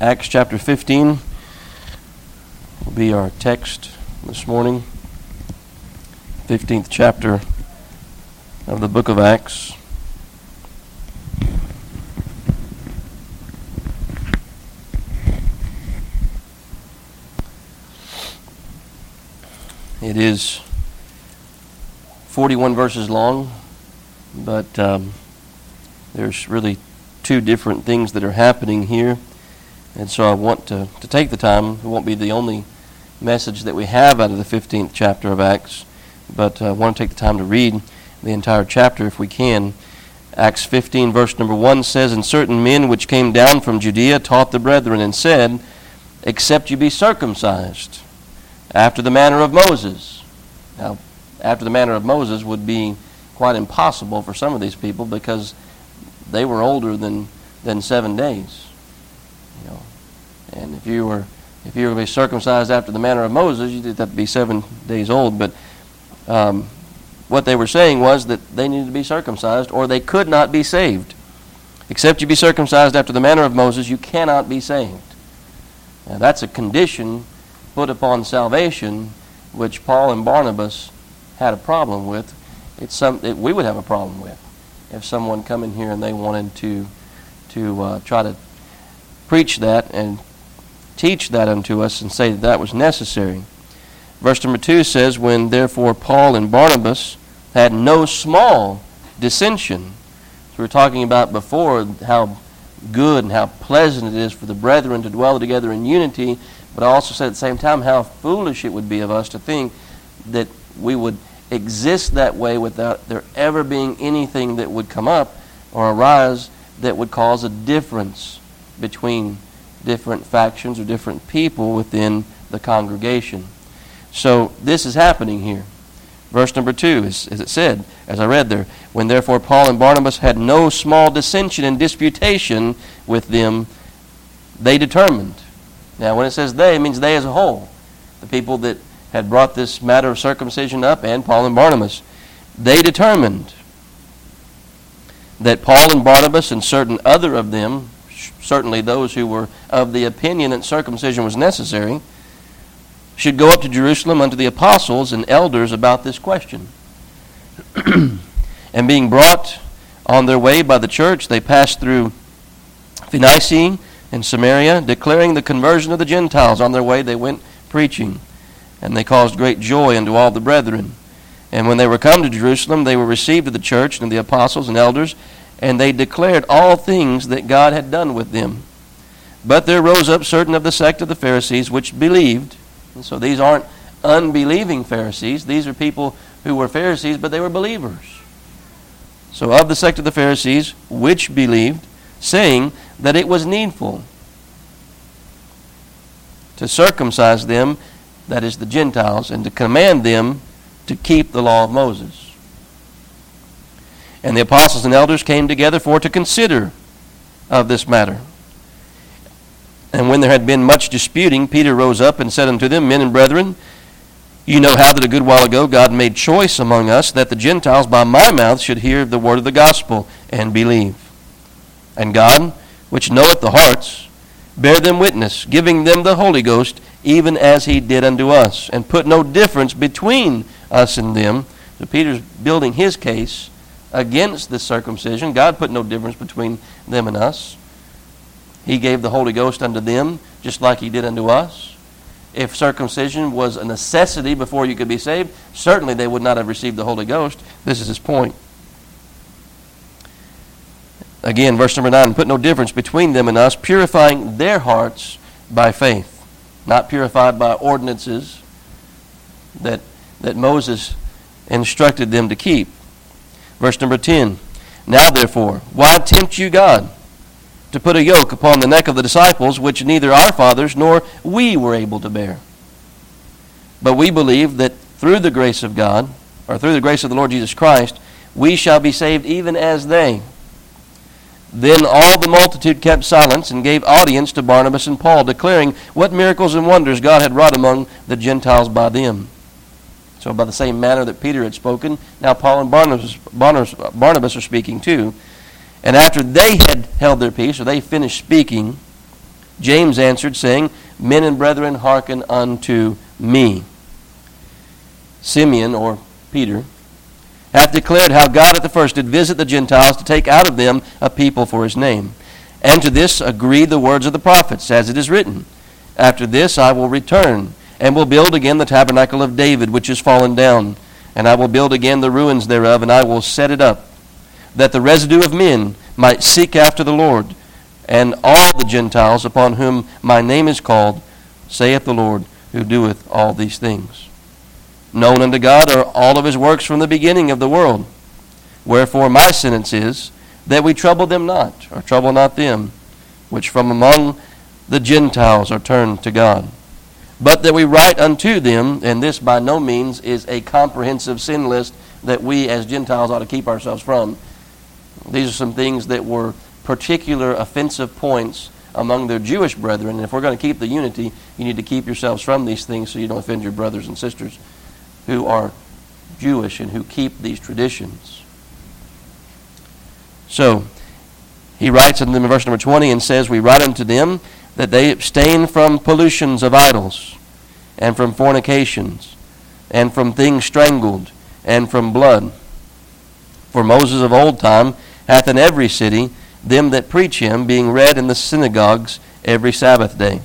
Acts chapter 15 will be our text this morning. 15th chapter of the book of Acts. It is 41 verses long, but um, there's really two different things that are happening here. And so I want to, to take the time. It won't be the only message that we have out of the 15th chapter of Acts, but uh, I want to take the time to read the entire chapter if we can. Acts 15, verse number 1 says, And certain men which came down from Judea taught the brethren and said, Except you be circumcised after the manner of Moses. Now, after the manner of Moses would be quite impossible for some of these people because they were older than, than seven days. And if you were if you were to be circumcised after the manner of Moses, you'd have to be seven days old. But um, what they were saying was that they needed to be circumcised, or they could not be saved. Except you be circumcised after the manner of Moses, you cannot be saved. Now, that's a condition put upon salvation, which Paul and Barnabas had a problem with. It's something we would have a problem with if someone come in here and they wanted to to uh, try to preach that and teach that unto us and say that that was necessary. Verse number 2 says, When therefore Paul and Barnabas had no small dissension. So we were talking about before how good and how pleasant it is for the brethren to dwell together in unity, but I also said at the same time how foolish it would be of us to think that we would exist that way without there ever being anything that would come up or arise that would cause a difference between different factions or different people within the congregation. So this is happening here. Verse number two, is, as it said, as I read there, when therefore Paul and Barnabas had no small dissension and disputation with them, they determined. Now, when it says they, it means they as a whole. The people that had brought this matter of circumcision up, and Paul and Barnabas. They determined that Paul and Barnabas and certain other of them, certainly those who were of the opinion that circumcision was necessary, should go up to Jerusalem unto the apostles and elders about this question. and being brought on their way by the church, they passed through Phoenicia and Samaria, declaring the conversion of the Gentiles. On their way, they went preaching and they caused great joy unto all the brethren. And when they were come to Jerusalem, they were received of the church and the apostles and elders, and they declared all things that God had done with them. But there rose up certain of the sect of the Pharisees which believed. And so these aren't unbelieving Pharisees. These are people who were Pharisees, but they were believers. So of the sect of the Pharisees which believed, saying that it was needful to circumcise them that is the Gentiles, and to command them to keep the law of Moses. And the apostles and elders came together for to consider of this matter. And when there had been much disputing, Peter rose up and said unto them, Men and brethren, you know how that a good while ago God made choice among us that the Gentiles by my mouth should hear the word of the gospel and believe. And God, which knoweth the hearts, bear them witness, giving them the Holy Ghost, even as he did unto us, and put no difference between us and them. So Peter's building his case against the circumcision. God put no difference between them and us. He gave the Holy Ghost unto them, just like he did unto us. If circumcision was a necessity before you could be saved, certainly they would not have received the Holy Ghost. This is his point. Again, verse number 9 put no difference between them and us, purifying their hearts by faith not purified by ordinances that, that Moses instructed them to keep. Verse number 10 Now therefore, why tempt you God to put a yoke upon the neck of the disciples which neither our fathers nor we were able to bear? But we believe that through the grace of God, or through the grace of the Lord Jesus Christ, we shall be saved even as they. Then all the multitude kept silence and gave audience to Barnabas and Paul, declaring what miracles and wonders God had wrought among the Gentiles by them. So, by the same manner that Peter had spoken, now Paul and Barnabas, Barnabas, Barnabas are speaking too. And after they had held their peace, or they finished speaking, James answered, saying, Men and brethren, hearken unto me. Simeon, or Peter, hath declared how God at the first did visit the Gentiles to take out of them a people for his name. And to this agree the words of the prophets, as it is written, After this I will return, and will build again the tabernacle of David, which is fallen down, and I will build again the ruins thereof, and I will set it up, that the residue of men might seek after the Lord, and all the Gentiles upon whom my name is called, saith the Lord, who doeth all these things. Known unto God are all of his works from the beginning of the world. Wherefore my sentence is, that we trouble them not, or trouble not them, which from among the Gentiles are turned to God. But that we write unto them, and this by no means is a comprehensive sin list that we as Gentiles ought to keep ourselves from. These are some things that were particular offensive points among their Jewish brethren. And if we're going to keep the unity, you need to keep yourselves from these things so you don't offend your brothers and sisters who are Jewish and who keep these traditions. So, he writes in verse number 20 and says, We write unto them that they abstain from pollutions of idols, and from fornications, and from things strangled, and from blood. For Moses of old time hath in every city them that preach him, being read in the synagogues every Sabbath day.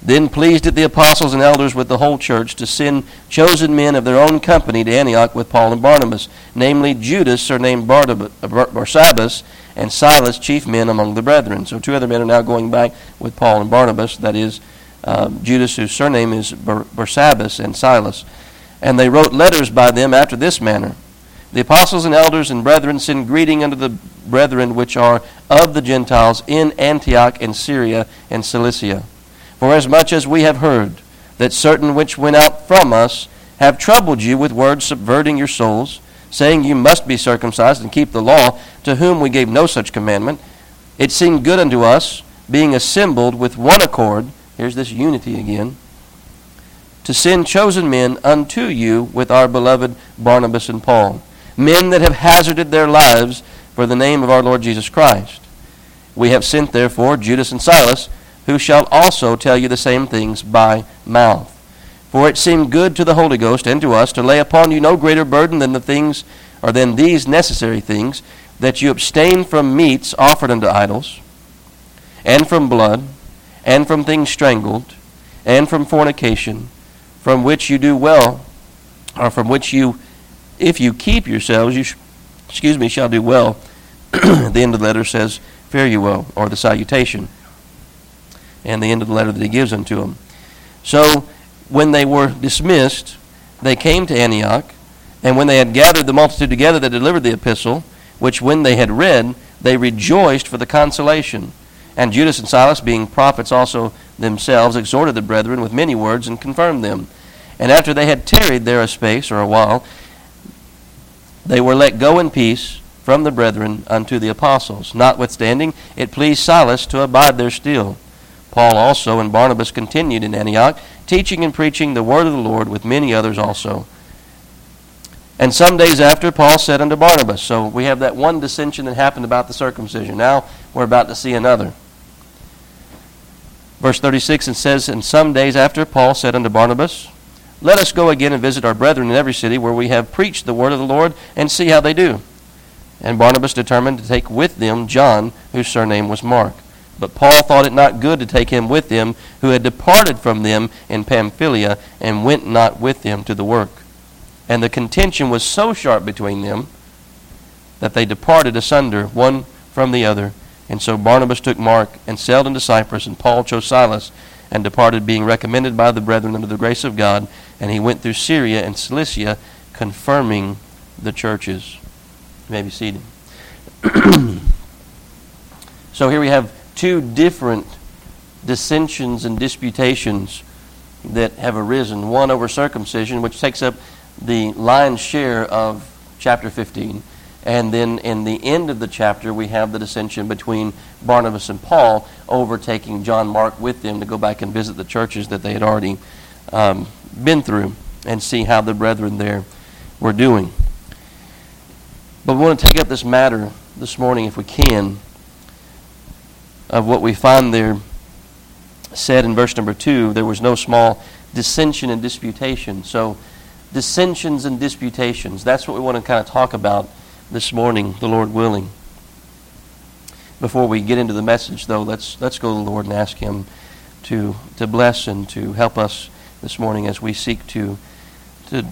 Then pleased it the apostles and elders with the whole church to send chosen men of their own company to Antioch with Paul and Barnabas, namely Judas, surnamed Barsabbas, and Silas, chief men among the brethren. So two other men are now going back with Paul and Barnabas, that is, um, Judas, whose surname is Barsabbas, and Silas. And they wrote letters by them after this manner. The apostles and elders and brethren send greeting unto the brethren which are of the Gentiles in Antioch and Syria and Cilicia. For as much as we have heard that certain which went out from us have troubled you with words subverting your souls, saying you must be circumcised and keep the law, to whom we gave no such commandment, it seemed good unto us, being assembled with one accord, here's this unity again, to send chosen men unto you with our beloved Barnabas and Paul, men that have hazarded their lives for the name of our Lord Jesus Christ. We have sent therefore Judas and Silas, who shall also tell you the same things by mouth. For it seemed good to the Holy Ghost and to us to lay upon you no greater burden than the things or than these necessary things, that you abstain from meats offered unto idols, and from blood, and from things strangled, and from fornication, from which you do well, or from which you, if you keep yourselves, you, sh- excuse me, shall do well. the end of the letter says, fare you well, or the salutation and the end of the letter that he gives unto them. So when they were dismissed, they came to Antioch, and when they had gathered the multitude together, they delivered the epistle, which when they had read, they rejoiced for the consolation. And Judas and Silas, being prophets also themselves, exhorted the brethren with many words and confirmed them. And after they had tarried there a space or a while, they were let go in peace from the brethren unto the apostles. Notwithstanding, it pleased Silas to abide there still. Paul also and Barnabas continued in Antioch, teaching and preaching the word of the Lord with many others also. And some days after, Paul said unto Barnabas, so we have that one dissension that happened about the circumcision. Now we're about to see another. Verse 36 and says, And some days after, Paul said unto Barnabas, Let us go again and visit our brethren in every city where we have preached the word of the Lord, and see how they do. And Barnabas determined to take with them John, whose surname was Mark. But Paul thought it not good to take him with them, who had departed from them in Pamphylia, and went not with them to the work. And the contention was so sharp between them that they departed asunder, one from the other. And so Barnabas took Mark and sailed into Cyprus, and Paul chose Silas and departed, being recommended by the brethren under the grace of God. And he went through Syria and Cilicia, confirming the churches. You may be seated. so here we have two different dissensions and disputations that have arisen. One over circumcision, which takes up the lion's share of chapter 15. And then in the end of the chapter, we have the dissension between Barnabas and Paul overtaking John Mark with them to go back and visit the churches that they had already um, been through and see how the brethren there were doing. But we want to take up this matter this morning, if we can, of what we find there said in verse number 2, there was no small dissension and disputation. So, dissensions and disputations, that's what we want to kind of talk about this morning, the Lord willing. Before we get into the message, though, let's, let's go to the Lord and ask Him to, to bless and to help us this morning as we seek to, to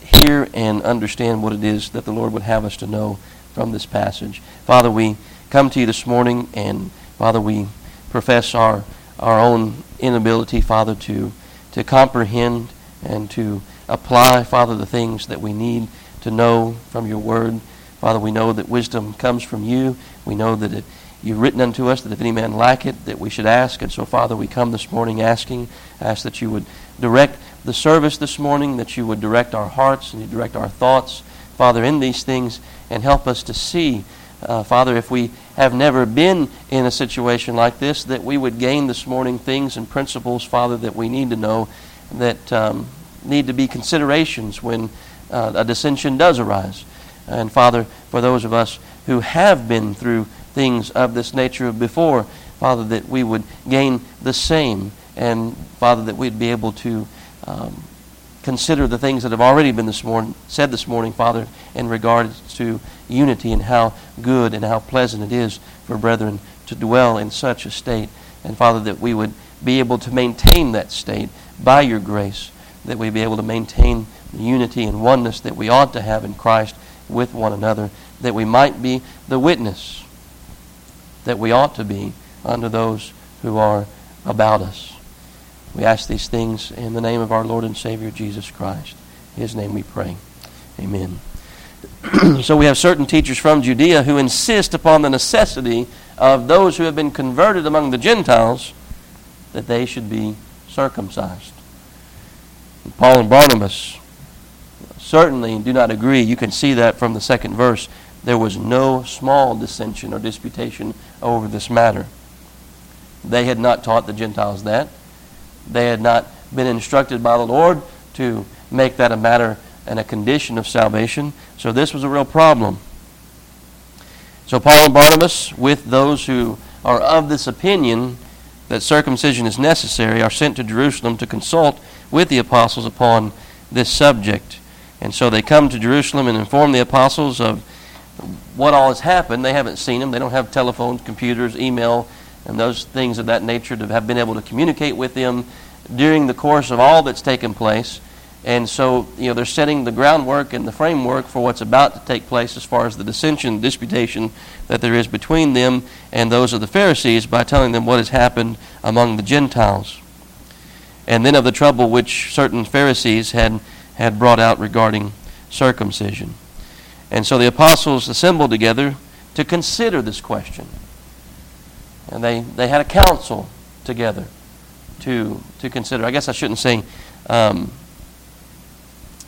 hear and understand what it is that the Lord would have us to know from this passage. Father, we come to you this morning, and Father, we profess our, our own inability, Father, to, to comprehend and to apply, Father, the things that we need to know from your word. Father, we know that wisdom comes from you. We know that it, you've written unto us that if any man lack it, that we should ask. And so, Father, we come this morning asking, ask that you would direct the service this morning, that you would direct our hearts and you direct our thoughts, Father, in these things, and help us to see, uh, Father, if we have never been in a situation like this, that we would gain this morning things and principles, Father, that we need to know that um, need to be considerations when uh, a dissension does arise. And Father, for those of us who have been through things of this nature before, Father, that we would gain the same. And Father, that we'd be able to um, consider the things that have already been this morning, said this morning, Father, in regard to unity and how good and how pleasant it is for brethren to dwell in such a state. And Father, that we would be able to maintain that state by your grace, that we be able to maintain the unity and oneness that we ought to have in Christ with one another, that we might be the witness that we ought to be unto those who are about us. We ask these things in the name of our Lord and Savior Jesus Christ. His name we pray. Amen. so we have certain teachers from Judea who insist upon the necessity of those who have been converted among the Gentiles that they should be circumcised. Paul and Barnabas certainly do not agree. You can see that from the second verse. There was no small dissension or disputation over this matter. They had not taught the Gentiles that. They had not been instructed by the Lord to make that a matter and a condition of salvation. So this was a real problem. So Paul and Barnabas, with those who are of this opinion that circumcision is necessary, are sent to Jerusalem to consult with the apostles upon this subject. And so they come to Jerusalem and inform the apostles of what all has happened. They haven't seen them. They don't have telephones, computers, email, and those things of that nature to have been able to communicate with them during the course of all that's taken place. And so, you know, they're setting the groundwork and the framework for what's about to take place as far as the dissension, disputation that there is between them and those of the Pharisees by telling them what has happened among the Gentiles. And then of the trouble which certain Pharisees had, had brought out regarding circumcision. And so the apostles assembled together to consider this question. And they, they had a council together to, to consider. I guess I shouldn't say um,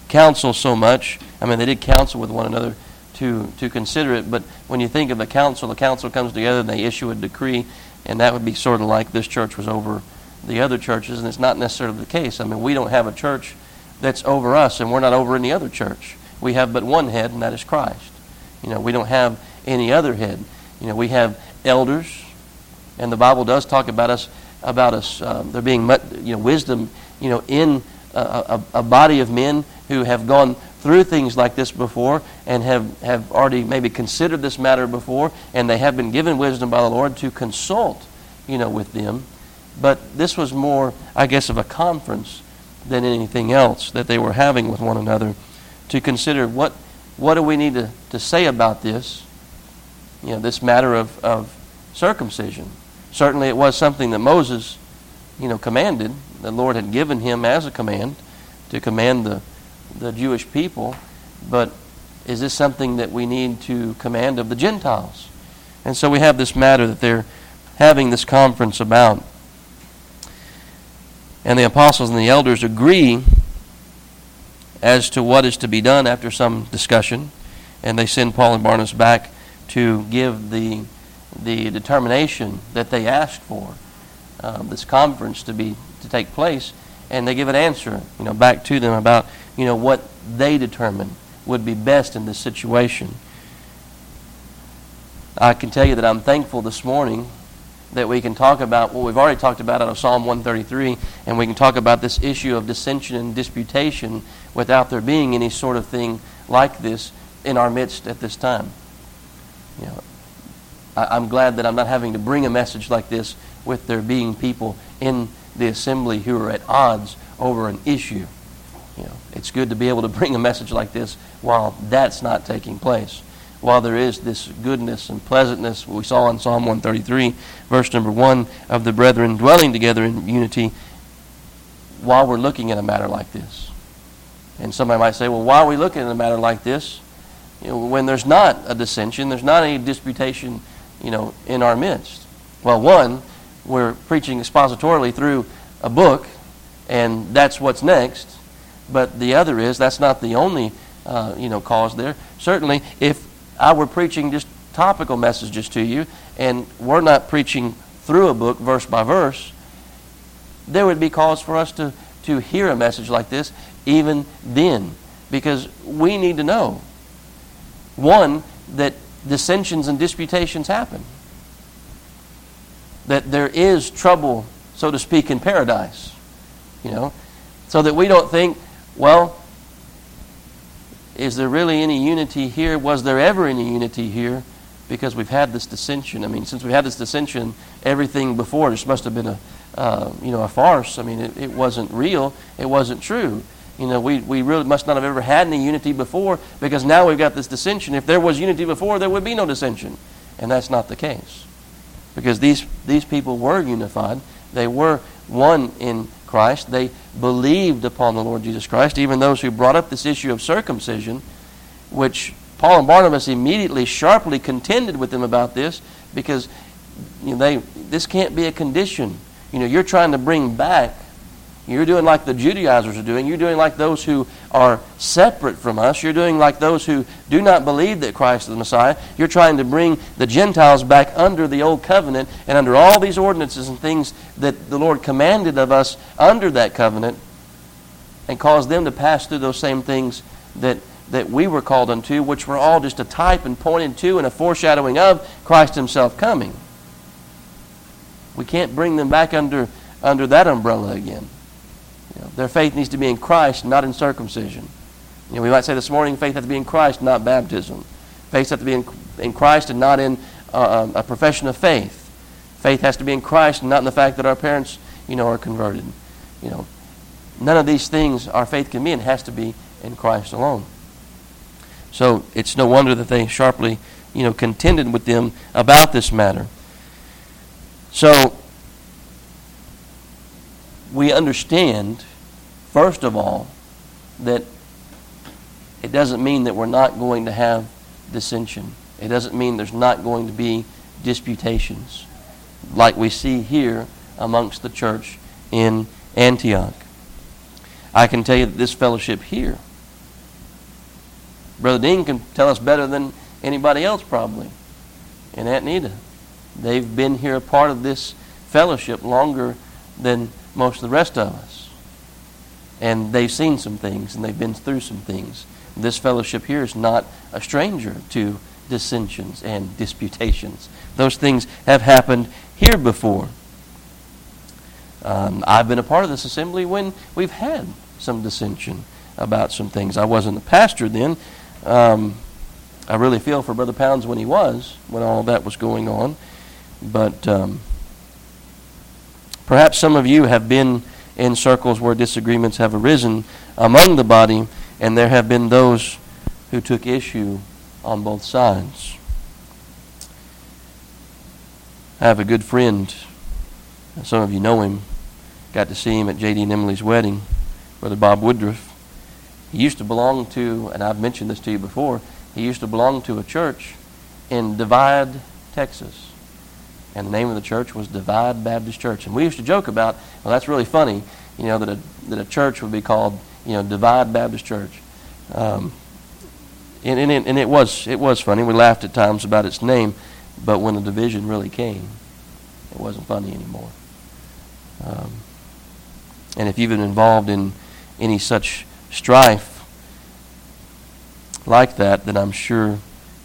counsel so much. I mean, they did counsel with one another to, to consider it, but when you think of the council, the council comes together and they issue a decree, and that would be sort of like this church was over the other churches, and it's not necessarily the case. I mean, we don't have a church that's over us, and we're not over any other church. We have but one head, and that is Christ. You know, we don't have any other head. You know, we have elders, and the Bible does talk about us about us um, there being much, you know wisdom you know in a, a, a, body of men who have gone through things like this before and have, have already maybe considered this matter before and they have been given wisdom by the Lord to consult you know with them but this was more I guess of a conference than anything else that they were having with one another to consider what what do we need to, to say about this you know this matter of, of circumcision Certainly, it was something that Moses, you know, commanded. The Lord had given him as a command to command the, the Jewish people. But is this something that we need to command of the Gentiles? And so we have this matter that they're having this conference about. And the apostles and the elders agree as to what is to be done after some discussion. And they send Paul and Barnabas back to give the the determination that they asked for, um, this conference to be to take place, and they give an answer, you know, back to them about you know what they determine would be best in this situation. I can tell you that I'm thankful this morning that we can talk about what we've already talked about out of Psalm 133, and we can talk about this issue of dissension and disputation without there being any sort of thing like this in our midst at this time. You know, I, am glad that I'm not having to bring a message like this with there being people in the assembly who are at odds over an issue. You know, it's good to be able to bring a message like this while that's not taking place while there is this goodness and pleasantness we saw in Psalm 133, verse number 1, of the brethren dwelling together in unity, while we're looking at a matter like this. And somebody might say, well, why are we looking at a matter like this? You know, when there's not a dissension, there's not any disputation, you know, in our midst. Well, one, we're preaching expositorily through a book, and that's what's next. But the other is that's not the only, uh, you know, cause there. Certainly, if I were preaching just topical messages to you, and we're not preaching through a book verse by verse, there would be cause for us to, to hear a message like this even then. Because we need to know, one, that dissensions and disputations happen, that there is trouble, so to speak, in paradise, you know, so that we don't think, well, is there really any unity here? Was there ever any unity here? Because we've had this dissension. I mean, since we had this dissension, everything before just must have been a, uh, you know, a farce. I mean, it, it wasn't real. It wasn't true. You know, we, we really must not have ever had any unity before because now we've got this dissension. If there was unity before, there would be no dissension. And that's not the case. Because these, these people were unified. They were one in Christ. They believed upon the Lord Jesus Christ. Even those who brought up this issue of circumcision, which Paul and Barnabas immediately sharply contended with them about this because you know, they, this can't be a condition. You know, you're trying to bring back you're doing like the Judaizers are doing. You're doing like those who are separate from us. You're doing like those who do not believe that Christ is the Messiah. You're trying to bring the Gentiles back under the old covenant and under all these ordinances and things that the Lord commanded of us under that covenant and cause them to pass through those same things that, that we were called unto, which were all just a type and pointed to and a foreshadowing of Christ Himself coming. We can't bring them back under, under that umbrella again. You know, their faith needs to be in Christ, not in circumcision. You know, we might say this morning, faith has to be in Christ, not baptism. Faith has to be in, in Christ and not in uh, um, a profession of faith. Faith has to be in Christ and not in the fact that our parents, you know, are converted. You know, none of these things our faith can be and has to be in Christ alone. So it's no wonder that they sharply, you know, contended with them about this matter. So we understand, first of all, that it doesn't mean that we're not going to have dissension. It doesn't mean there's not going to be disputations like we see here amongst the church in Antioch. I can tell you that this fellowship here, Brother Dean can tell us better than anybody else probably, and Aunt Nita. They've been here a part of this fellowship longer than most of the rest of us. And they've seen some things and they've been through some things. This fellowship here is not a stranger to dissensions and disputations. Those things have happened here before. Um, I've been a part of this assembly when we've had some dissension about some things. I wasn't the pastor then. Um, I really feel for Brother Pounds when he was, when all that was going on. But um, Perhaps some of you have been in circles where disagreements have arisen among the body, and there have been those who took issue on both sides. I have a good friend. Some of you know him. Got to see him at J.D. and Emily's wedding, Brother Bob Woodruff. He used to belong to, and I've mentioned this to you before, he used to belong to a church in Divide, Texas and the name of the church was Divide Baptist Church. And we used to joke about, well, that's really funny, you know, that a, that a church would be called, you know, Divide Baptist Church. Um, and, and, it, and it was it was funny. We laughed at times about its name, but when the division really came, it wasn't funny anymore. Um, and if you've been involved in any such strife like that, then I'm sure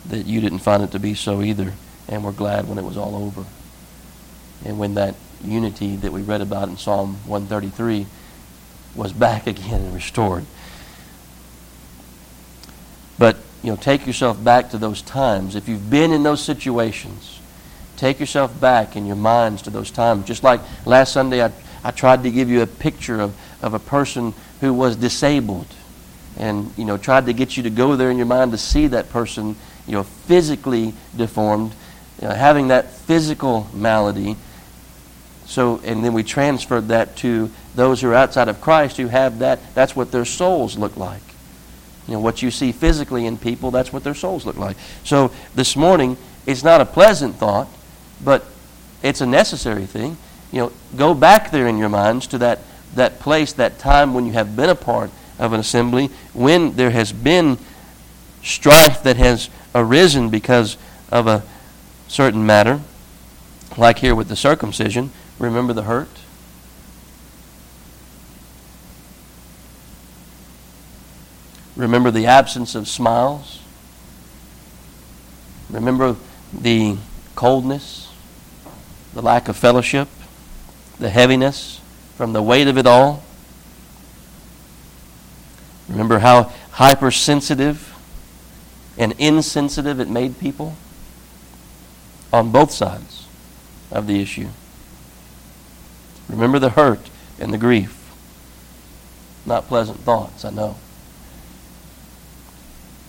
that you didn't find it to be so either and were glad when it was all over. And when that unity that we read about in Psalm 133 was back again and restored. But, you know, take yourself back to those times. If you've been in those situations, take yourself back in your minds to those times. Just like last Sunday, I, I tried to give you a picture of, of a person who was disabled and, you know, tried to get you to go there in your mind to see that person, you know, physically deformed, you know, having that physical malady so, and then we transferred that to those who are outside of Christ who have that. That's what their souls look like. You know, what you see physically in people, that's what their souls look like. So this morning, it's not a pleasant thought, but it's a necessary thing. You know, go back there in your minds to that, that place, that time when you have been a part of an assembly, when there has been strife that has arisen because of a certain matter, like here with the circumcision. Remember the hurt? Remember the absence of smiles? Remember the coldness, the lack of fellowship, the heaviness from the weight of it all? Remember how hypersensitive and insensitive it made people on both sides of the issue? Remember the hurt and the grief. Not pleasant thoughts, I know.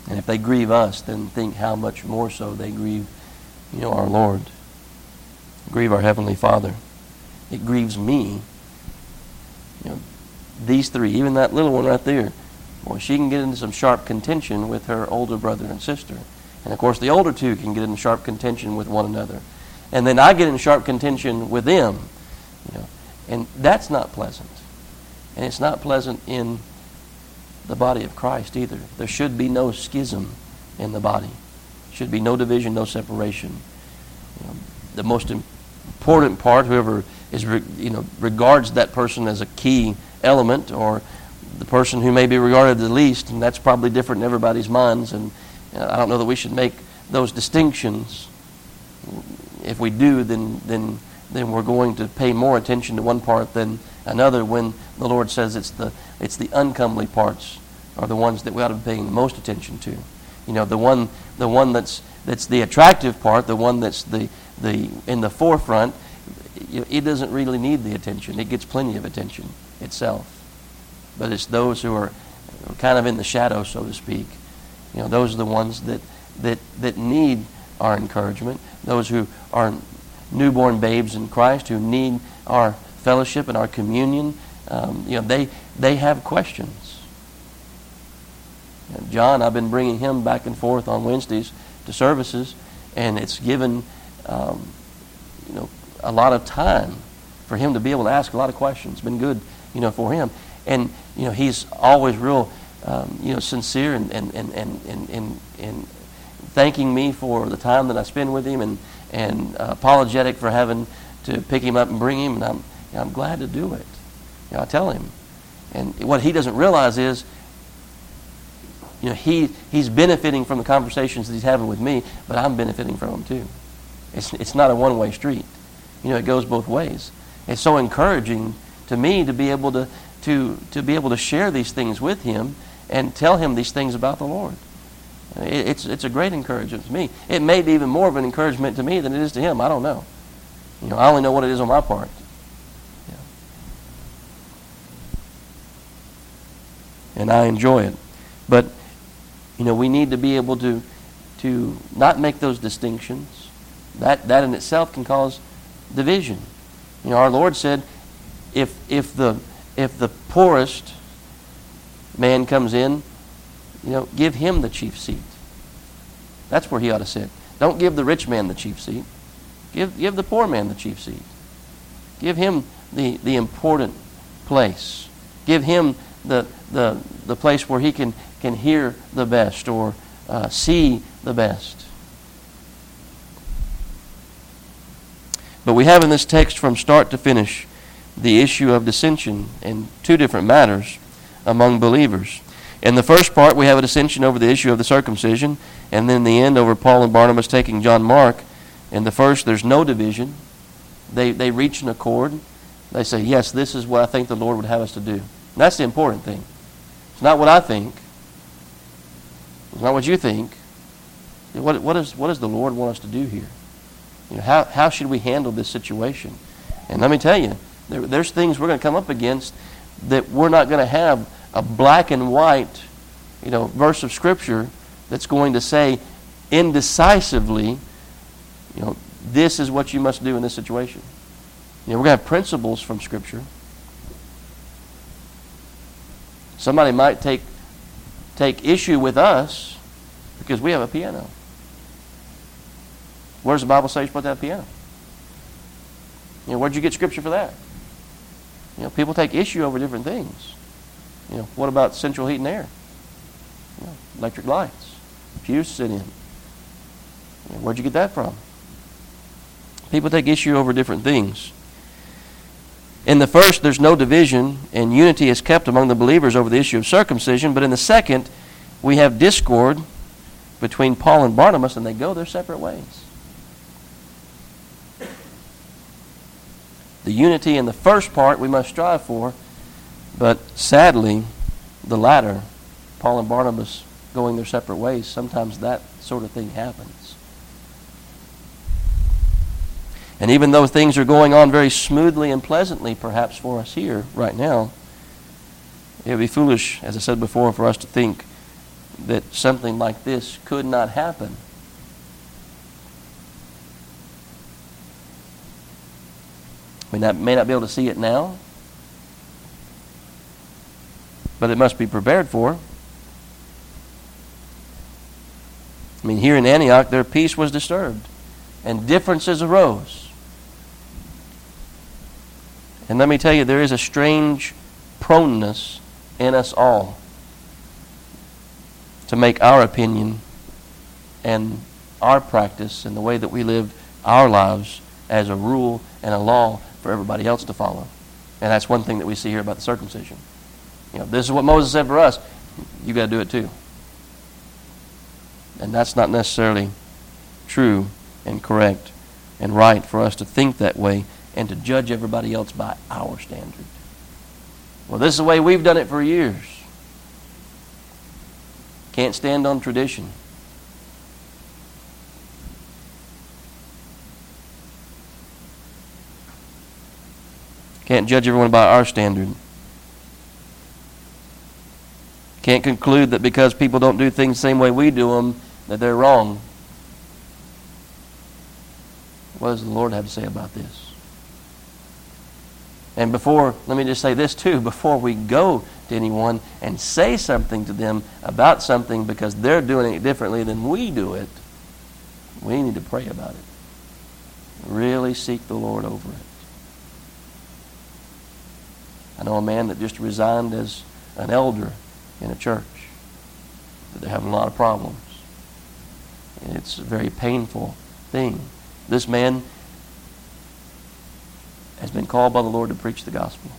And if they grieve us, then think how much more so they grieve, you know, our Lord. Grieve our Heavenly Father. It grieves me. You know, these three, even that little one right there, boy, she can get into some sharp contention with her older brother and sister. And of course, the older two can get into sharp contention with one another. And then I get in sharp contention with them. You know, and that's not pleasant. And it's not pleasant in the body of Christ either. There should be no schism in the body. Should be no division, no separation. You know, the most important part, whoever is, you know, regards that person as a key element, or the person who may be regarded the least, and that's probably different in everybody's minds. And uh, I don't know that we should make those distinctions. If we do, then then then we're going to pay more attention to one part than another when the Lord says it's the, it's the uncomely parts are the ones that we ought to be paying the most attention to. You know, the one, the one that's, that's the attractive part, the one that's the, the, in the forefront, it doesn't really need the attention. It gets plenty of attention itself. But it's those who are kind of in the shadow, so to speak. You know, those are the ones that, that, that need our encouragement. Those who are newborn babes in Christ who need our fellowship and our communion, um, you know, they, they have questions. And John, I've been bringing him back and forth on Wednesdays to services, and it's given, um, you know, a lot of time for him to be able to ask a lot of questions. It's been good, you know, for him. And, you know, he's always real, um, you know, sincere and, and, and, and, and, and, and thanking me for the time that I spend with him and, and uh, apologetic for having to pick him up and bring him, and I'm, you know, I'm glad to do it. You know, I tell him. And what he doesn't realize is, you know, he, he's benefiting from the conversations that he's having with me, but I'm benefiting from them too. It's, it's not a one way street. You know, it goes both ways. It's so encouraging to me to be able to, to, to be able to share these things with him and tell him these things about the Lord. It's, it's a great encouragement to me. It may be even more of an encouragement to me than it is to him. I don't know. You know, I only know what it is on my part. Yeah. And I enjoy it. But, you know, we need to be able to, to not make those distinctions. That, that in itself can cause division. You know, our Lord said, if, if, the, if the poorest man comes in, you know, give him the chief seat. That's where he ought to sit. Don't give the rich man the chief seat. Give, give the poor man the chief seat. Give him the, the important place. Give him the, the, the place where he can, can hear the best or uh, see the best. But we have in this text from start to finish the issue of dissension in two different matters among believers. In the first part, we have a dissension over the issue of the circumcision, and then the end, over Paul and Barnabas taking John Mark. In the first, there's no division. they, they reach an accord. They say, yes, this is what I think the Lord would have us to do. And that's the important thing. It's not what I think. It's not what you think. What, what, is, what does the Lord want us to do here? You know, how, how should we handle this situation? And let me tell you, there, there's things we're going to come up against that we're not going to have a black and white, you know, verse of Scripture that's going to say indecisively, you know, this is what you must do in this situation. You know, we're going to have principles from Scripture. Somebody might take, take issue with us because we have a piano. Where does the Bible say you're supposed to have a piano? You know, where'd you get Scripture for that? You know, people take issue over different things. You know, what about central heat and air? You know, electric lights, pews sit in. You know, where'd you get that from? People take issue over different things. In the first, there's no division, and unity is kept among the believers over the issue of circumcision. But in the second, we have discord between Paul and Barnabas, and they go their separate ways. The unity in the first part we must strive for, but sadly, the latter, Paul and Barnabas going their separate ways, sometimes that sort of thing happens. And even though things are going on very smoothly and pleasantly, perhaps for us here right now, it would be foolish, as I said before, for us to think that something like this could not happen. We not, may not be able to see it now, but it must be prepared for. I mean, here in Antioch, their peace was disturbed, and differences arose. And let me tell you, there is a strange proneness in us all to make our opinion and our practice and the way that we live our lives as a rule and a law for everybody else to follow. And that's one thing that we see here about the circumcision. You know, this is what Moses said for us. You got to do it too. And that's not necessarily true and correct and right for us to think that way and to judge everybody else by our standard. Well, this is the way we've done it for years. Can't stand on tradition. Can't judge everyone by our standard. Can't conclude that because people don't do things the same way we do them, that they're wrong. What does the Lord have to say about this? And before, let me just say this too, before we go to anyone and say something to them about something because they're doing it differently than we do it, we need to pray about it. Really seek the Lord over it. I know a man that just resigned as an elder in a church. That they're having a lot of problems. It's a very painful thing. This man has been called by the Lord to preach the gospel.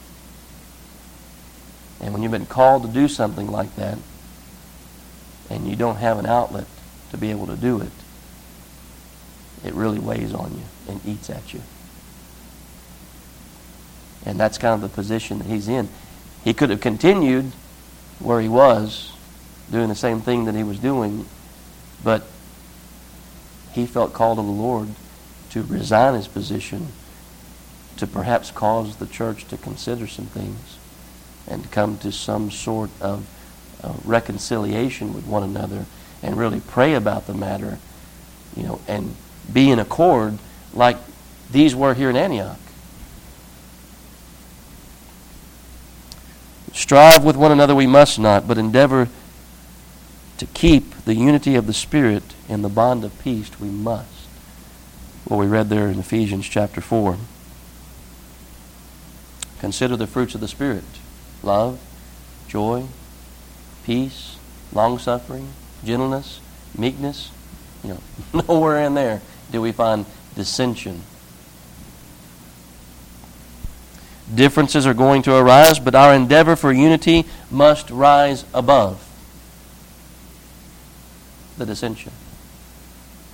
And when you've been called to do something like that, and you don't have an outlet to be able to do it, it really weighs on you and eats at you. And that's kind of the position that he's in. He could have continued where he was, doing the same thing that he was doing, but he felt called of the Lord to resign his position to perhaps cause the church to consider some things and to come to some sort of uh, reconciliation with one another and really pray about the matter, you know, and be in accord like these were here in Antioch. Strive with one another we must not, but endeavor to keep the unity of the Spirit in the bond of peace we must. What we read there in Ephesians chapter 4. Consider the fruits of the Spirit love, joy, peace, long suffering, gentleness, meekness. You know, nowhere in there do we find dissension Differences are going to arise, but our endeavor for unity must rise above the dissension.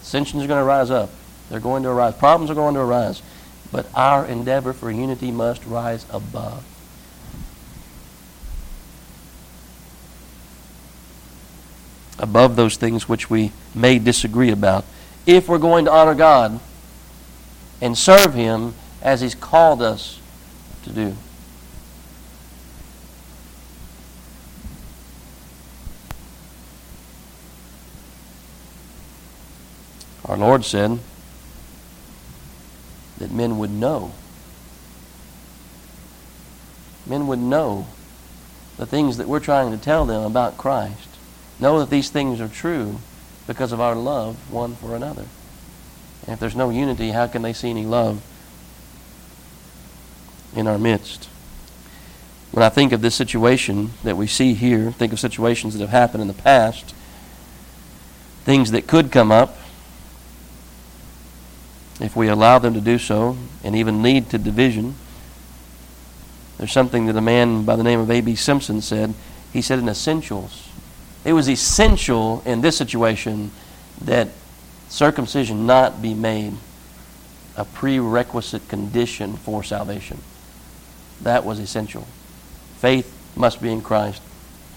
Dissensions are going to rise up. They're going to arise. Problems are going to arise. But our endeavor for unity must rise above. Above those things which we may disagree about. If we're going to honor God and serve Him as He's called us to do. Our Lord said that men would know. Men would know the things that we're trying to tell them about Christ. Know that these things are true because of our love one for another. And if there's no unity, how can they see any love in our midst? When I think of this situation that we see here, think of situations that have happened in the past, things that could come up, if we allow them to do so and even lead to division. There's something that a man by the name of A.B. Simpson said. He said in Essentials, it was essential in this situation that circumcision not be made a prerequisite condition for salvation. That was essential. Faith must be in Christ,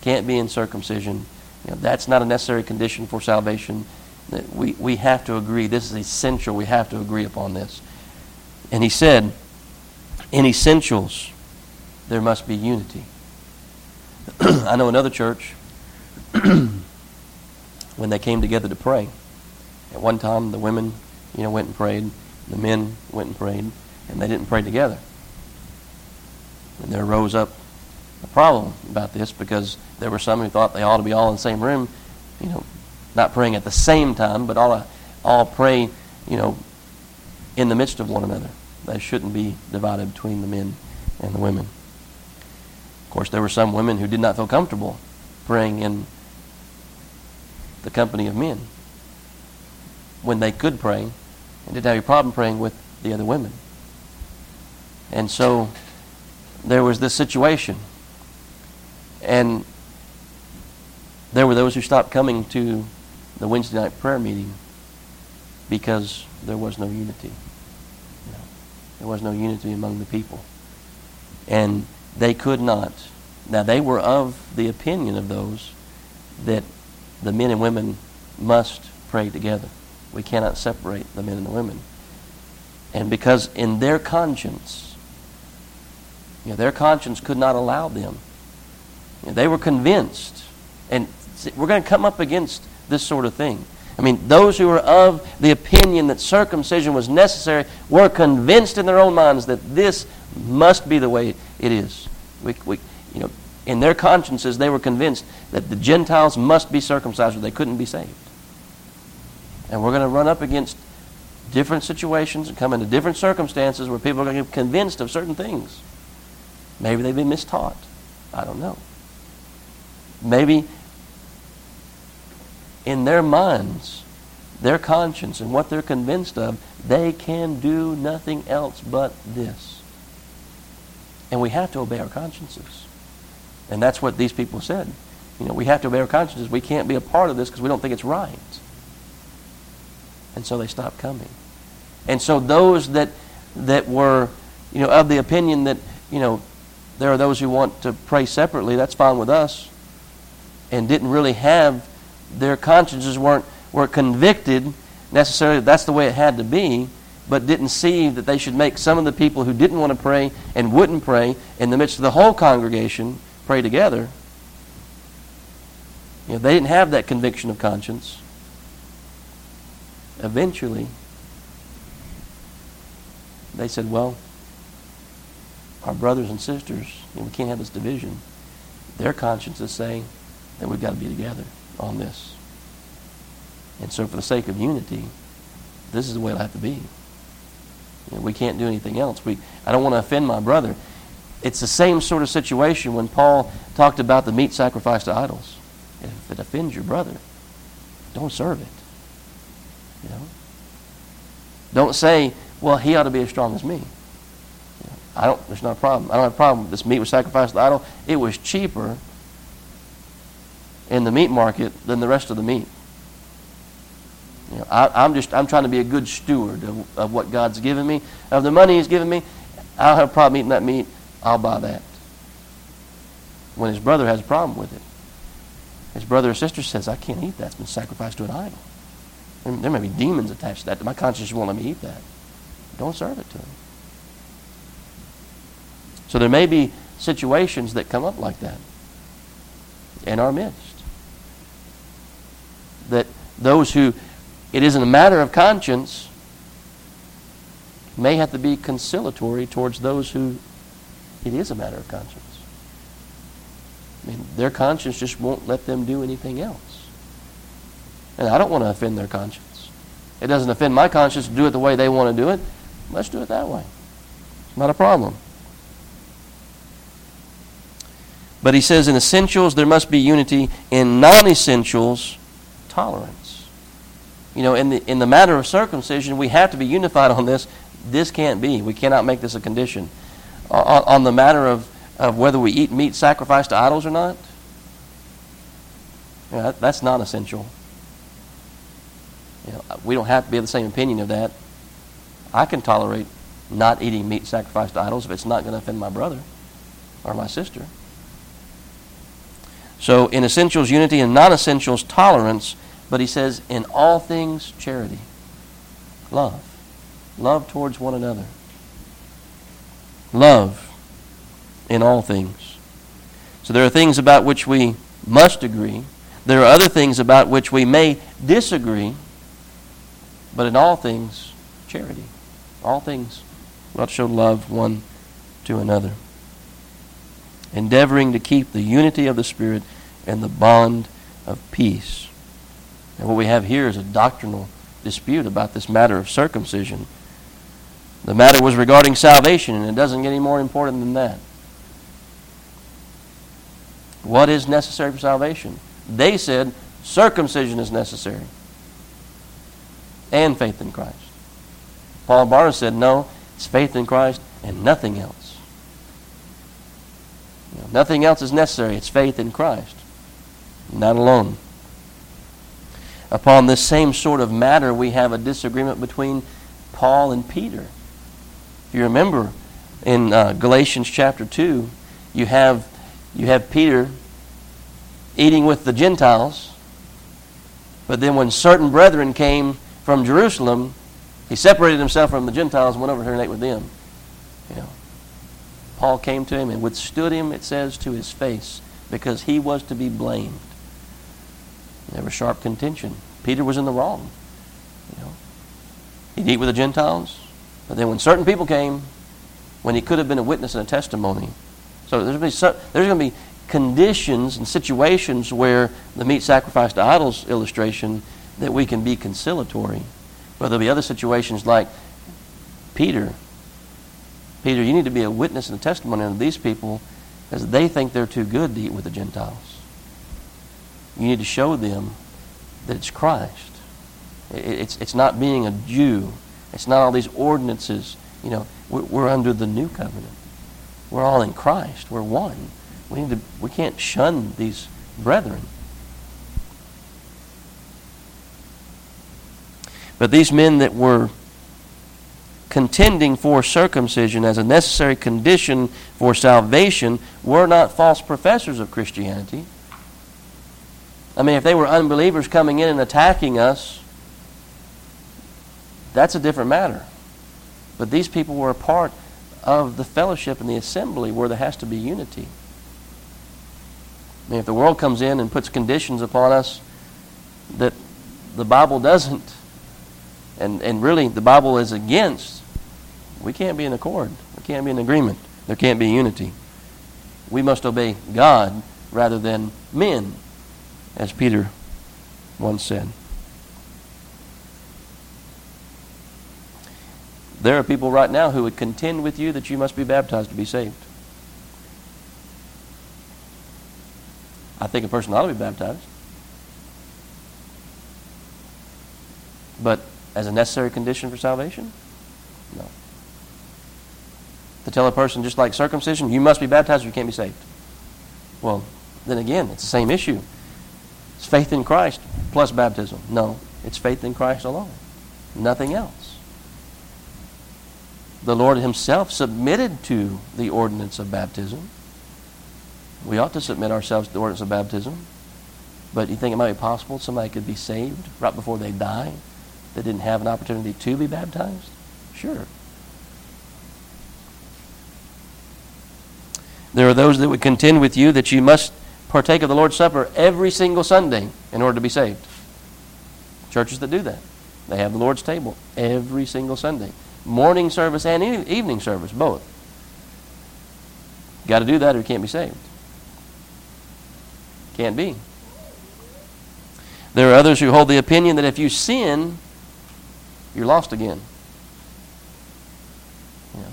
can't be in circumcision. You know, that's not a necessary condition for salvation we, we have to agree. This is essential. We have to agree upon this. And he said, in essentials, there must be unity. I know another church, when they came together to pray, at one time the women, you know, went and prayed, the men went and prayed, and they didn't pray together. And there rose up a problem about this because there were some who thought they ought to be all in the same room. You know, not praying at the same time, but all, all pray, you know, in the midst of one another. They shouldn't be divided between the men and the women. Of course, there were some women who did not feel comfortable praying in the company of men when they could pray and didn't have a problem praying with the other women. And so there was this situation. And there were those who stopped coming to the Wednesday night prayer meeting because there was no unity. There was no unity among the people. And they could not. Now, they were of the opinion of those that the men and women must pray together. We cannot separate the men and the women. And because in their conscience, you know, their conscience could not allow them. You know, they were convinced. And we're going to come up against this sort of thing. I mean, those who were of the opinion that circumcision was necessary were convinced in their own minds that this must be the way it is. We, we, you know, in their consciences, they were convinced that the Gentiles must be circumcised or they couldn't be saved. And we're going to run up against different situations and come into different circumstances where people are going to be convinced of certain things. Maybe they've been mistaught. I don't know. Maybe in their minds, their conscience, and what they're convinced of, they can do nothing else but this. And we have to obey our consciences. And that's what these people said. You know, we have to obey our consciences. We can't be a part of this because we don't think it's right. And so they stopped coming. And so those that that were, you know, of the opinion that, you know, there are those who want to pray separately, that's fine with us, and didn't really have their consciences weren't, were convicted necessarily that that's the way it had to be, but didn't see that they should make some of the people who didn't want to pray and wouldn't pray in the midst of the whole congregation pray together. You know, they didn't have that conviction of conscience. Eventually, they said, well, our brothers and sisters, know, we can't have this division. Their consciences say that we've got to be together on this. And so, for the sake of unity, this is the way it'll have to be. You know, we can't do anything else. We, I don't want to offend my brother. It's the same sort of situation when Paul talked about the meat sacrificed to idols. If it offends your brother, don't serve it. You know? Don't say, well, he ought to be as strong as me. I don't, there's not a problem. I don't have a problem. This meat was sacrificed to the idol. It was cheaper in the meat market than the rest of the meat. You know, I, am just I'm trying to be a good steward of, of what God's given me, of the money He's given me. I'll have a problem eating that meat. I'll buy that. When his brother has a problem with it, his brother or sister says, "I can't eat that. It's been sacrificed to an idol. There may be demons attached to that. My conscience won't let me eat that. Don't serve it to him." So there may be situations that come up like that in our midst. That those who it isn't a matter of conscience may have to be conciliatory towards those who it is a matter of conscience. I mean, their conscience just won't let them do anything else. And I don't want to offend their conscience. It doesn't offend my conscience to do it the way they want to do it. Let's do it that way. It's not a problem. But he says in essentials there must be unity, in non essentials, tolerance. You know, in the, in the matter of circumcision, we have to be unified on this. This can't be. We cannot make this a condition. On, on the matter of, of whether we eat meat sacrificed to idols or not, you know, that, that's non essential. You know, we don't have to be of the same opinion of that. I can tolerate not eating meat sacrificed to idols if it's not going to offend my brother or my sister. So, in essentials, unity, and non essentials, tolerance but he says, in all things, charity. Love. Love towards one another. Love in all things. So there are things about which we must agree. There are other things about which we may disagree. But in all things, charity. All things, let show love one to another. Endeavoring to keep the unity of the Spirit and the bond of peace. And what we have here is a doctrinal dispute about this matter of circumcision. The matter was regarding salvation, and it doesn't get any more important than that. What is necessary for salvation? They said circumcision is necessary and faith in Christ. Paul Barnes said, no, it's faith in Christ and nothing else. You know, nothing else is necessary. It's faith in Christ, not alone upon this same sort of matter, we have a disagreement between Paul and Peter. If you remember in uh, Galatians chapter 2, you have, you have Peter eating with the Gentiles, but then when certain brethren came from Jerusalem, he separated himself from the Gentiles and went over here and ate with them. You know, Paul came to him and withstood him, it says, to his face, because he was to be blamed. There was sharp contention. Peter was in the wrong. You know, he'd eat with the Gentiles, but then when certain people came, when he could have been a witness and a testimony, so there's going to be, there's going to be conditions and situations where the meat sacrificed to idols illustration that we can be conciliatory. But there'll be other situations like Peter. Peter, you need to be a witness and a testimony of these people because they think they're too good to eat with the Gentiles. You need to show them that it's Christ. It's, it's not being a Jew. It's not all these ordinances. You know, we're, we're under the new covenant. We're all in Christ. We're one. We, need to, we can't shun these brethren. But these men that were contending for circumcision as a necessary condition for salvation were not false professors of Christianity. I mean, if they were unbelievers coming in and attacking us, that's a different matter. But these people were a part of the fellowship and the assembly where there has to be unity. I mean, if the world comes in and puts conditions upon us that the Bible doesn't, and, and really the Bible is against, we can't be in accord. We can't be in agreement. There can't be unity. We must obey God rather than men as Peter once said. There are people right now who would contend with you that you must be baptized to be saved. I think a person ought to be baptized. But as a necessary condition for salvation? No. To tell a person, just like circumcision, you must be baptized or you can't be saved. Well, then again, it's the same issue. It's faith in Christ plus baptism. No. It's faith in Christ alone, nothing else. The Lord Himself submitted to the ordinance of baptism. We ought to submit ourselves to the ordinance of baptism. But you think it might be possible somebody could be saved right before they die that didn't have an opportunity to be baptized? Sure. There are those that would contend with you that you must partake of the Lord's Supper every single Sunday in order to be saved. Churches that do that. They have the Lord's table every single Sunday. Morning service and evening service, both. Got to do that or you can't be saved. Can't be. There are others who hold the opinion that if you sin, you're lost again. You know,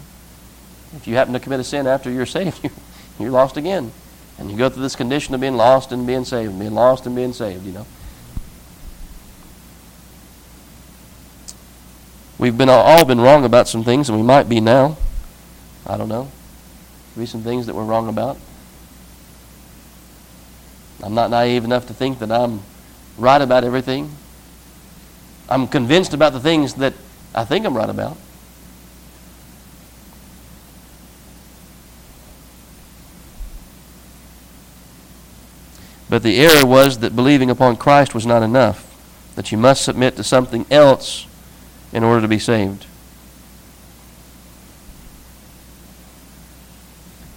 if you happen to commit a sin after you're saved, you're lost again. And you go through this condition of being lost and being saved, being lost and being saved, you know. We've been all been wrong about some things, and we might be now. I don't know. Maybe some things that we're wrong about. I'm not naive enough to think that I'm right about everything. I'm convinced about the things that I think I'm right about. But the error was that believing upon Christ was not enough, that you must submit to something else in order to be saved.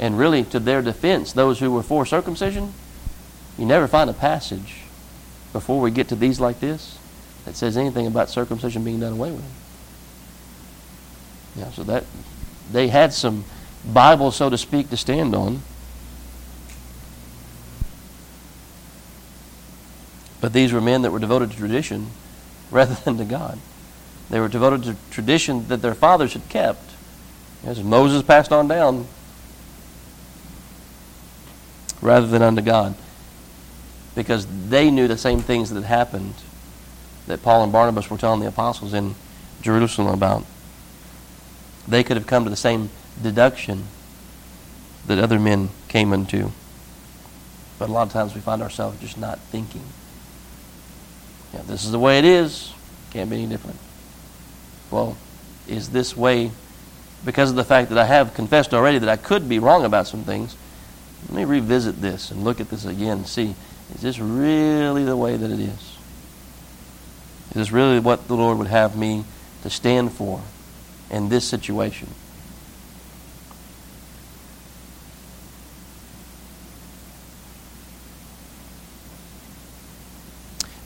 And really, to their defense, those who were for circumcision, you never find a passage before we get to these like this that says anything about circumcision being done away with. Yeah, so that they had some Bible, so to speak, to stand on. But these were men that were devoted to tradition rather than to God. They were devoted to tradition that their fathers had kept. As Moses passed on down, rather than unto God. Because they knew the same things that happened that Paul and Barnabas were telling the apostles in Jerusalem about. They could have come to the same deduction that other men came into. But a lot of times we find ourselves just not thinking. Yeah, this is the way it is. Can't be any different. Well, is this way because of the fact that I have confessed already that I could be wrong about some things? Let me revisit this and look at this again and see is this really the way that it is? Is this really what the Lord would have me to stand for in this situation?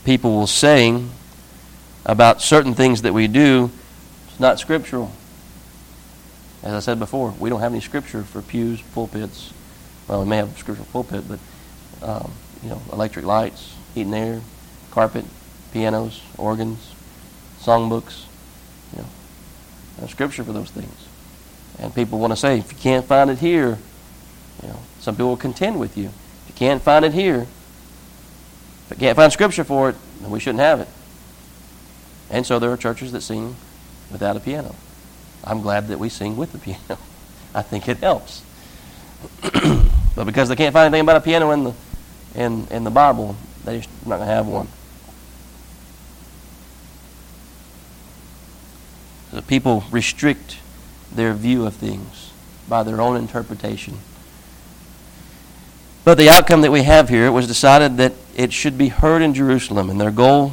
People will say about certain things that we do, it's not scriptural. As I said before, we don't have any scripture for pews, pulpits. Well, we may have a scriptural pulpit, but um, you know, electric lights, heating air, carpet, pianos, organs, songbooks. You know, no scripture for those things. And people want to say, if you can't find it here, you know, some people will contend with you. If you can't find it here, if I can't find scripture for it, then we shouldn't have it. And so there are churches that sing without a piano. I'm glad that we sing with the piano. I think it helps. but because they can't find anything about a piano in the in in the Bible, they're not going to have one. So people restrict their view of things by their own interpretation. But the outcome that we have here, it was decided that it should be heard in Jerusalem. And their goal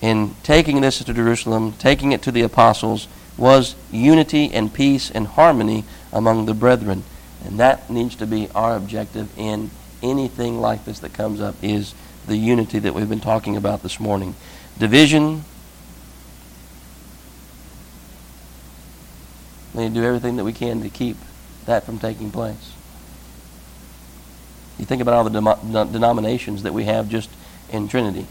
in taking this to Jerusalem, taking it to the apostles, was unity and peace and harmony among the brethren. And that needs to be our objective in anything like this that comes up is the unity that we've been talking about this morning. Division, we need to do everything that we can to keep that from taking place. You think about all the denominations that we have just in Trinity.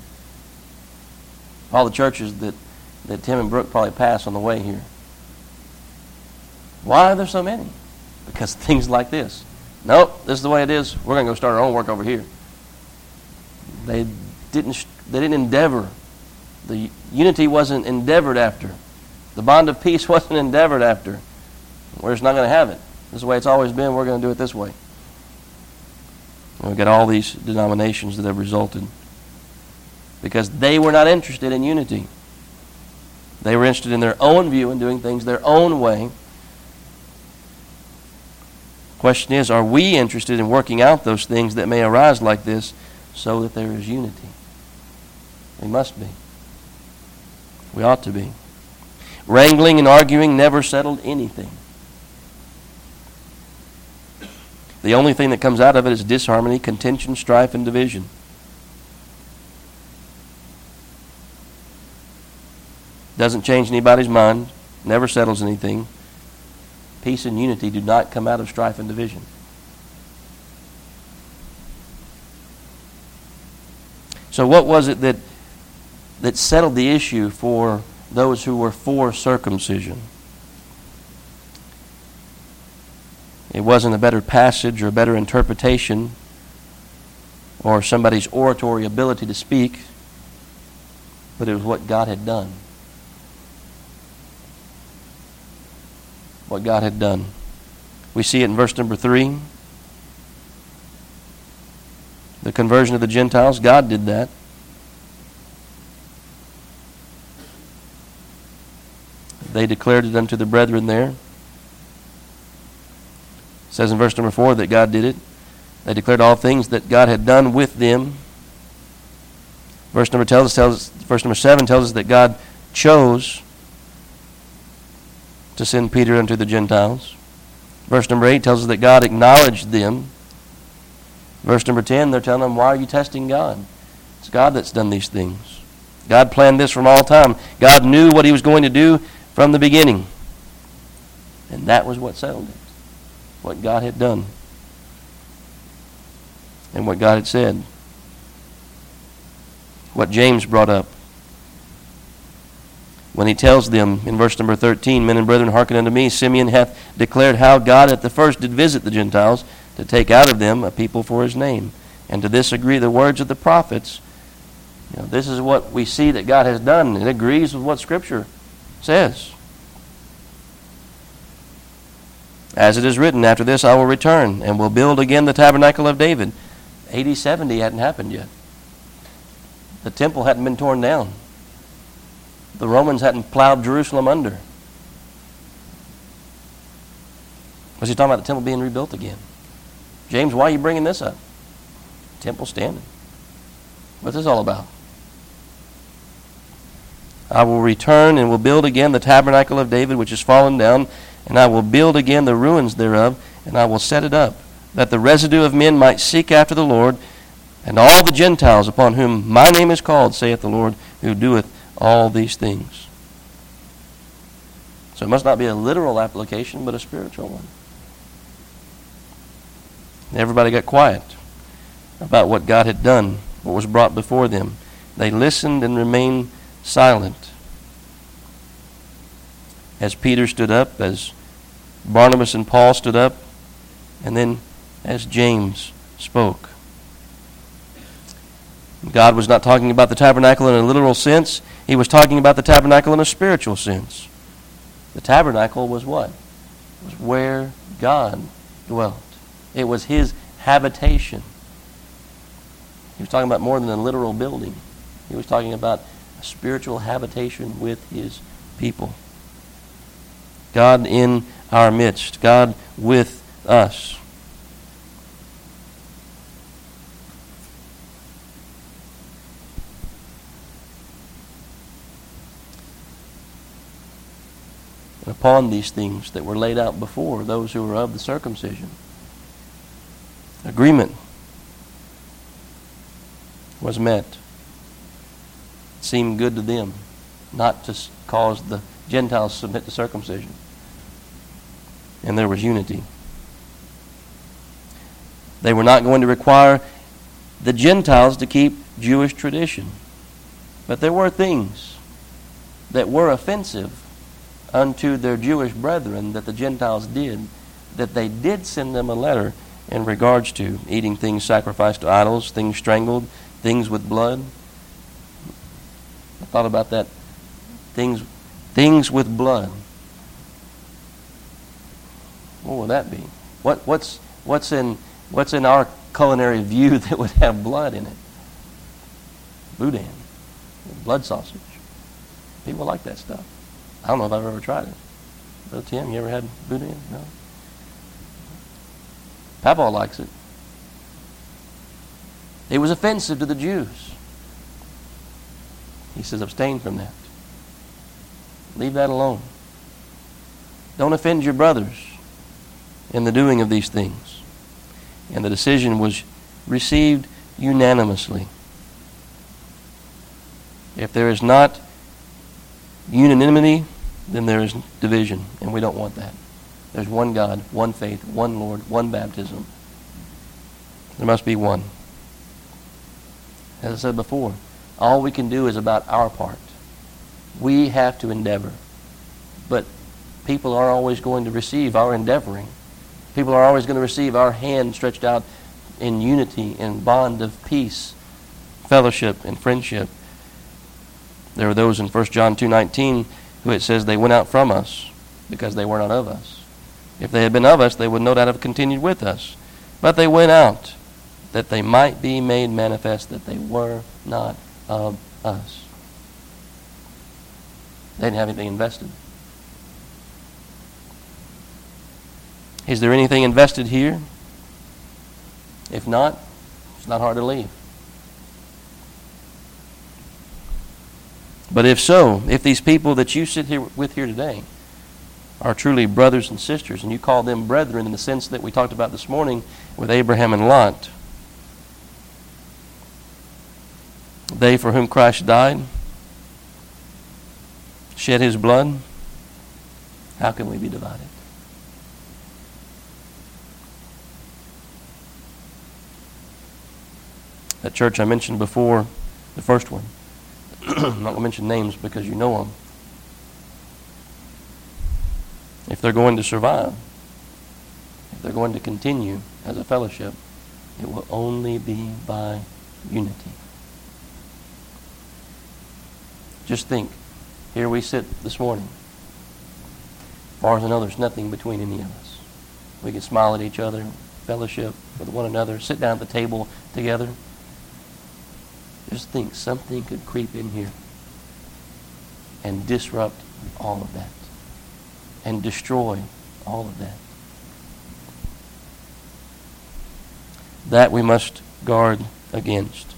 All the churches that, that Tim and Brooke probably pass on the way here. Why are there so many? Because things like this. Nope, this is the way it is. We're going to go start our own work over here. They didn't, they didn't endeavor. The unity wasn't endeavored after. The bond of peace wasn't endeavored after. We're just not going to have it. This is the way it's always been. We're going to do it this way. And we've got all these denominations that have resulted. because they were not interested in unity. They were interested in their own view and doing things their own way. Question is, are we interested in working out those things that may arise like this so that there is unity? We must be. We ought to be. Wrangling and arguing never settled anything. The only thing that comes out of it is disharmony, contention, strife, and division. Doesn't change anybody's mind, never settles anything. Peace and unity do not come out of strife and division. So, what was it that, that settled the issue for those who were for circumcision? It wasn't a better passage or a better interpretation or somebody's oratory ability to speak, but it was what God had done. What God had done. We see it in verse number 3. The conversion of the Gentiles, God did that. They declared it unto the brethren there says in verse number 4 that God did it. They declared all things that God had done with them. Verse number tells, us, tells verse number 7 tells us that God chose to send Peter unto the Gentiles. Verse number 8 tells us that God acknowledged them. Verse number 10, they're telling them, Why are you testing God? It's God that's done these things. God planned this from all time. God knew what He was going to do from the beginning. And that was what settled it what God had done and what God had said. What James brought up when he tells them in verse number 13, Men and brethren, hearken unto me. Simeon hath declared how God at the first did visit the Gentiles to take out of them a people for his name. And to this agree the words of the prophets. You know, this is what we see that God has done. It agrees with what Scripture says. As it is written, After this I will return and will build again the tabernacle of David. AD 70 hadn't happened yet. The temple hadn't been torn down. The Romans hadn't plowed Jerusalem under. Was he talking about the temple being rebuilt again? James, why are you bringing this up? Temple standing. What's this all about? I will return and will build again the tabernacle of David, which is fallen down, and I will build again the ruins thereof, and I will set it up, that the residue of men might seek after the Lord, and all the Gentiles upon whom my name is called, saith the Lord, who doeth all these things. So it must not be a literal application, but a spiritual one. Everybody got quiet about what God had done, what was brought before them. They listened and remained silent as Peter stood up, as Barnabas and Paul stood up, and then as James spoke. God was not talking about the tabernacle in a literal sense, He was talking about the tabernacle in a spiritual sense. The tabernacle was what? It was where God dwelt, it was His habitation. He was talking about more than a literal building, He was talking about a spiritual habitation with His people. God in our midst, God with us. And upon these things that were laid out before those who were of the circumcision. Agreement was met. It seemed good to them not to cause the Gentiles to submit to circumcision and there was unity. They were not going to require the Gentiles to keep Jewish tradition. But there were things that were offensive unto their Jewish brethren that the Gentiles did, that they did send them a letter in regards to eating things sacrificed to idols, things strangled, things with blood. I thought about that. Things, things with blood. What would that be? What, what's, what's, in, what's in our culinary view that would have blood in it? Boudin. blood sausage. People like that stuff. I don't know if I've ever tried it. Brother Tim, you ever had boudin? No. Papa likes it. It was offensive to the Jews. He says, abstain from that. Leave that alone. Don't offend your brothers in the doing of these things. And the decision was received unanimously. If there is not unanimity, then there is division, and we don't want that. There's one God, one faith, one Lord, one baptism. There must be one. As I said before, all we can do is about our part. We have to endeavor. But people are always going to receive our endeavoring. People are always going to receive our hand stretched out in unity and bond of peace, fellowship, and friendship. There are those in 1 John 2.19 who it says they went out from us because they were not of us. If they had been of us, they would no doubt have continued with us. But they went out that they might be made manifest that they were not of us. They didn't have anything invested. Is there anything invested here? If not, it's not hard to leave. But if so, if these people that you sit here with here today are truly brothers and sisters, and you call them brethren in the sense that we talked about this morning with Abraham and Lot, they for whom Christ died, shed his blood, how can we be divided? That church I mentioned before, the first one, I'm not going to mention names because you know them. If they're going to survive, if they're going to continue as a fellowship, it will only be by unity. Just think, here we sit this morning. Far as I know, there's nothing between any of us. We can smile at each other, fellowship with one another, sit down at the table together. Just think something could creep in here and disrupt all of that and destroy all of that. That we must guard against.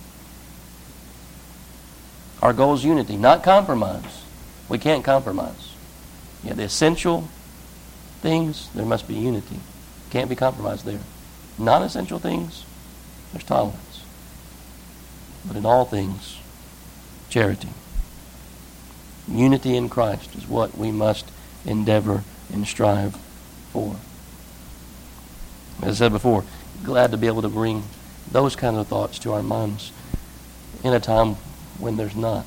Our goal is unity, not compromise. We can't compromise. Yeah, the essential things, there must be unity. Can't be compromised there. Non essential things, there's tolerance but in all things, charity. Unity in Christ is what we must endeavor and strive for. As I said before, glad to be able to bring those kind of thoughts to our minds in a time when there's not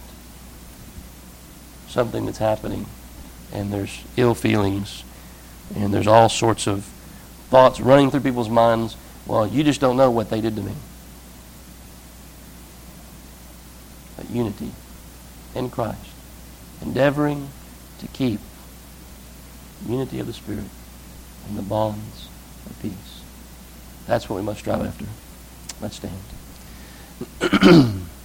something that's happening and there's ill feelings and there's all sorts of thoughts running through people's minds. Well, you just don't know what they did to me. Unity in Christ, endeavoring to keep unity of the Spirit and the bonds of peace. That's what we must strive after. Let's stand.